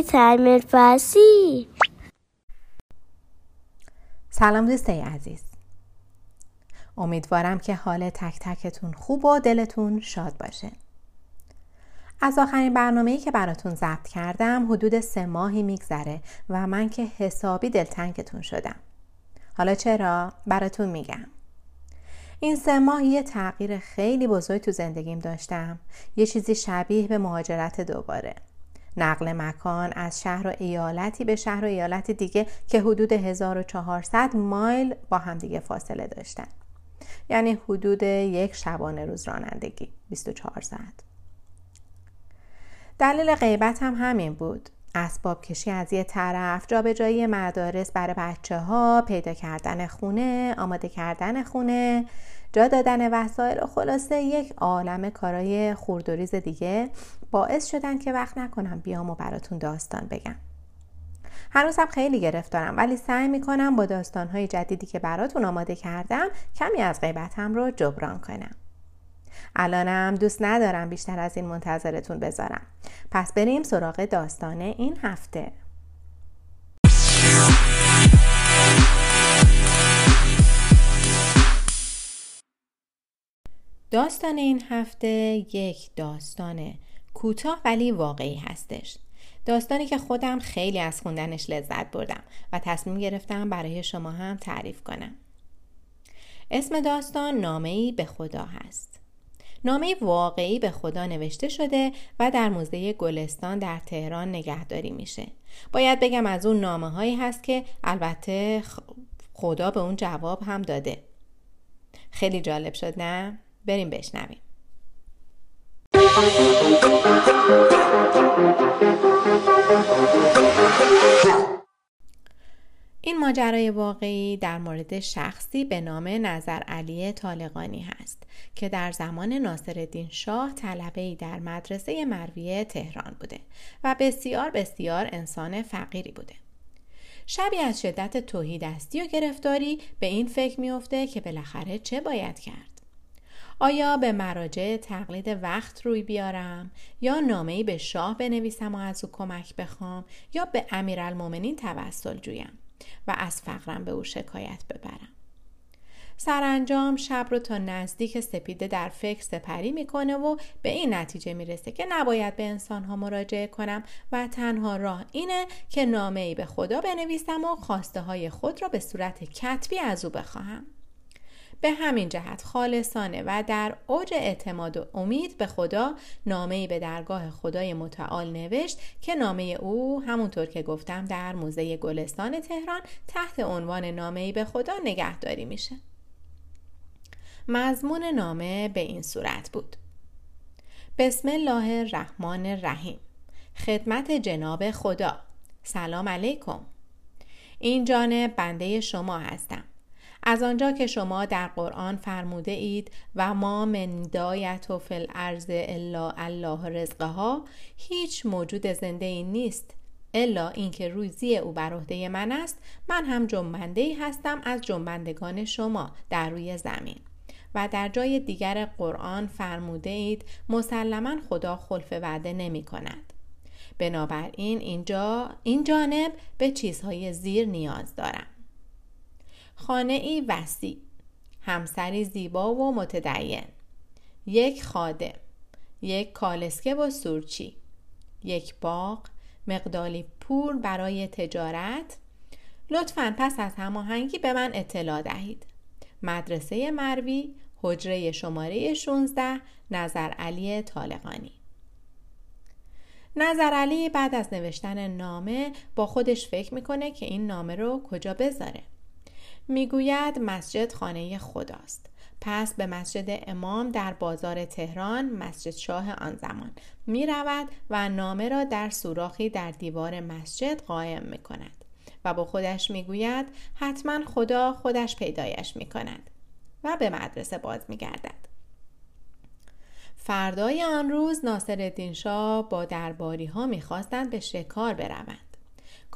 تعمیر فارسی سلام دوستای عزیز. امیدوارم که حال تک تکتون خوب و دلتون شاد باشه. از آخرین برنامه‌ای که براتون ضبط کردم حدود سه ماهی میگذره و من که حسابی دلتنگتون شدم. حالا چرا؟ براتون میگم. این سه ماه یه تغییر خیلی بزرگ تو زندگیم داشتم. یه چیزی شبیه به مهاجرت دوباره. نقل مکان از شهر و ایالتی به شهر و ایالت دیگه که حدود 1400 مایل با همدیگه فاصله داشتن. یعنی حدود یک شبانه روز رانندگی 24 ساعت. دلیل غیبت هم همین بود. اسباب کشی از یه طرف جابجایی مدارس برای بچه ها پیدا کردن خونه آماده کردن خونه جا دادن وسایل و خلاصه یک عالم کارای خوردوریز دیگه باعث شدن که وقت نکنم بیام و براتون داستان بگم. هنوزم خیلی گرفتارم ولی سعی می‌کنم با داستانهای جدیدی که براتون آماده کردم کمی از غیبتم رو جبران کنم. الانم دوست ندارم بیشتر از این منتظرتون بذارم. پس بریم سراغ داستان این هفته. داستان این هفته یک داستان کوتاه ولی واقعی هستش. داستانی که خودم خیلی از خوندنش لذت بردم و تصمیم گرفتم برای شما هم تعریف کنم. اسم داستان نامه به خدا هست. نامه واقعی به خدا نوشته شده و در موزه گلستان در تهران نگهداری میشه. باید بگم از اون نامه هایی هست که البته خدا به اون جواب هم داده. خیلی جالب شد نه؟ بریم بشنویم. این ماجرای واقعی در مورد شخصی به نام نظر علی طالقانی هست که در زمان ناصرالدین شاه طلبه در مدرسه مرویه تهران بوده و بسیار بسیار انسان فقیری بوده. شبی از شدت توحیدستی و گرفتاری به این فکر میافته که بالاخره چه باید کرد؟ آیا به مراجع تقلید وقت روی بیارم یا نامه‌ای به شاه بنویسم و از او کمک بخوام یا به امیرالمؤمنین توسل جویم و از فقرم به او شکایت ببرم سرانجام شب رو تا نزدیک سپیده در فکر سپری می‌کنه و به این نتیجه می‌رسه که نباید به انسانها مراجعه کنم و تنها راه اینه که نامه ای به خدا بنویسم و خواسته های خود را به صورت کتبی از او بخواهم. به همین جهت خالصانه و در اوج اعتماد و امید به خدا نامه به درگاه خدای متعال نوشت که نامه او همونطور که گفتم در موزه گلستان تهران تحت عنوان نامه به خدا نگهداری میشه. مضمون نامه به این صورت بود. بسم الله الرحمن الرحیم خدمت جناب خدا سلام علیکم این جانب بنده شما هستم از آنجا که شما در قرآن فرموده اید و ما من دایت و فل ارز الا الله رزقها هیچ موجود زنده ای نیست الا اینکه روزی او بر عهده من است من هم جنبنده ای هستم از جنبندگان شما در روی زمین. و در جای دیگر قرآن فرموده اید مسلما خدا خلف وعده نمی کند. بنابراین اینجا این جانب به چیزهای زیر نیاز دارم. خانه ای وسیع همسری زیبا و متدین. یک خادم یک کالسکه و سورچی. یک باغ مقدالی پول برای تجارت. لطفا پس از هماهنگی به من اطلاع دهید. مدرسه مروی حجره شماره 16 نظر علی طالقانی. نظر علی بعد از نوشتن نامه با خودش فکر می‌کنه که این نامه رو کجا بذاره. می‌گوید مسجد خانه خداست پس به مسجد امام در بازار تهران مسجد شاه آن زمان می رود و نامه را در سوراخی در دیوار مسجد قایم می کند و با خودش می گوید حتما خدا خودش پیدایش می کند و به مدرسه باز می گردد. فردای آن روز ناصر شاه با درباری ها می خواستند به شکار بروند.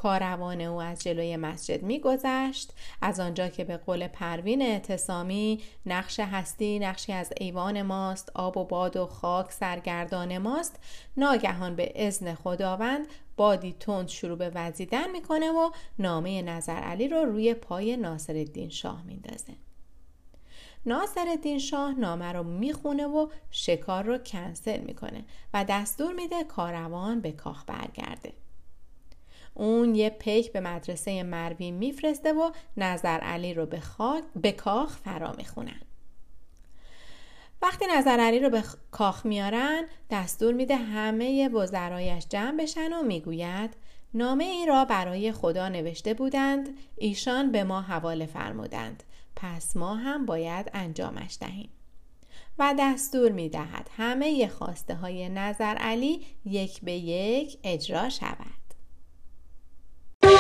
کاروان او از جلوی مسجد میگذشت. از آنجا که به قول پروین اعتصامی نقش هستی نقشی از ایوان ماست آب و باد و خاک سرگردان ماست. ناگهان به اذن خداوند بادی تند شروع به وزیدن می‌کنه و نامه نظر علی رو روی پای ناصر الدین شاه میندازه. ناصر الدین شاه نامه رو می‌خونه و شکار رو کنسل می‌کنه و دستور میده کاروان به کاخ برگرده. اون یه پیک به مدرسه مروی میفرسته و نظر علی رو به, به کاخ فرا می‌خونن. وقتی نظر علی رو به کاخ میارن دستور میده همه وزرایش جمع بشن و می‌گوید نامه ای را برای خدا نوشته بودند ایشان به ما حواله فرمودند. پس ما هم باید انجامش دهیم. و دستور می دهد همه خواسته های نظر علی یک به یک اجرا شود.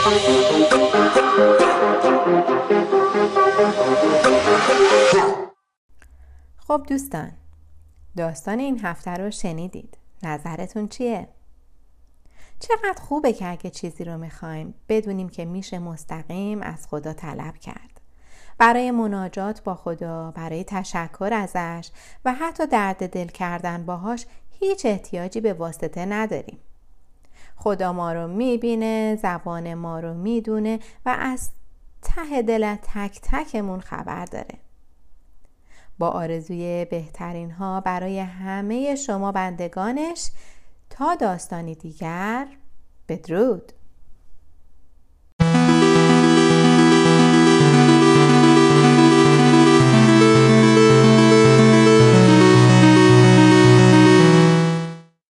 خب دوستان داستان این هفته رو شنیدید. نظرتون چیه؟ چقدر خوبه که اگه چیزی رو می‌خوایم بدونیم که میشه مستقیم از خدا طلب کرد. برای مناجات با خدا برای تشکر ازش و حتی درد دل کردن باهاش هیچ احتیاجی به واسطه نداریم. خدا ما رو می‌بینه زبان ما رو می‌دونه و از ته دل تک تکمون خبر داره. با آرزوی بهترین ها برای همه شما بندگانش تا داستانی دیگر بدرود!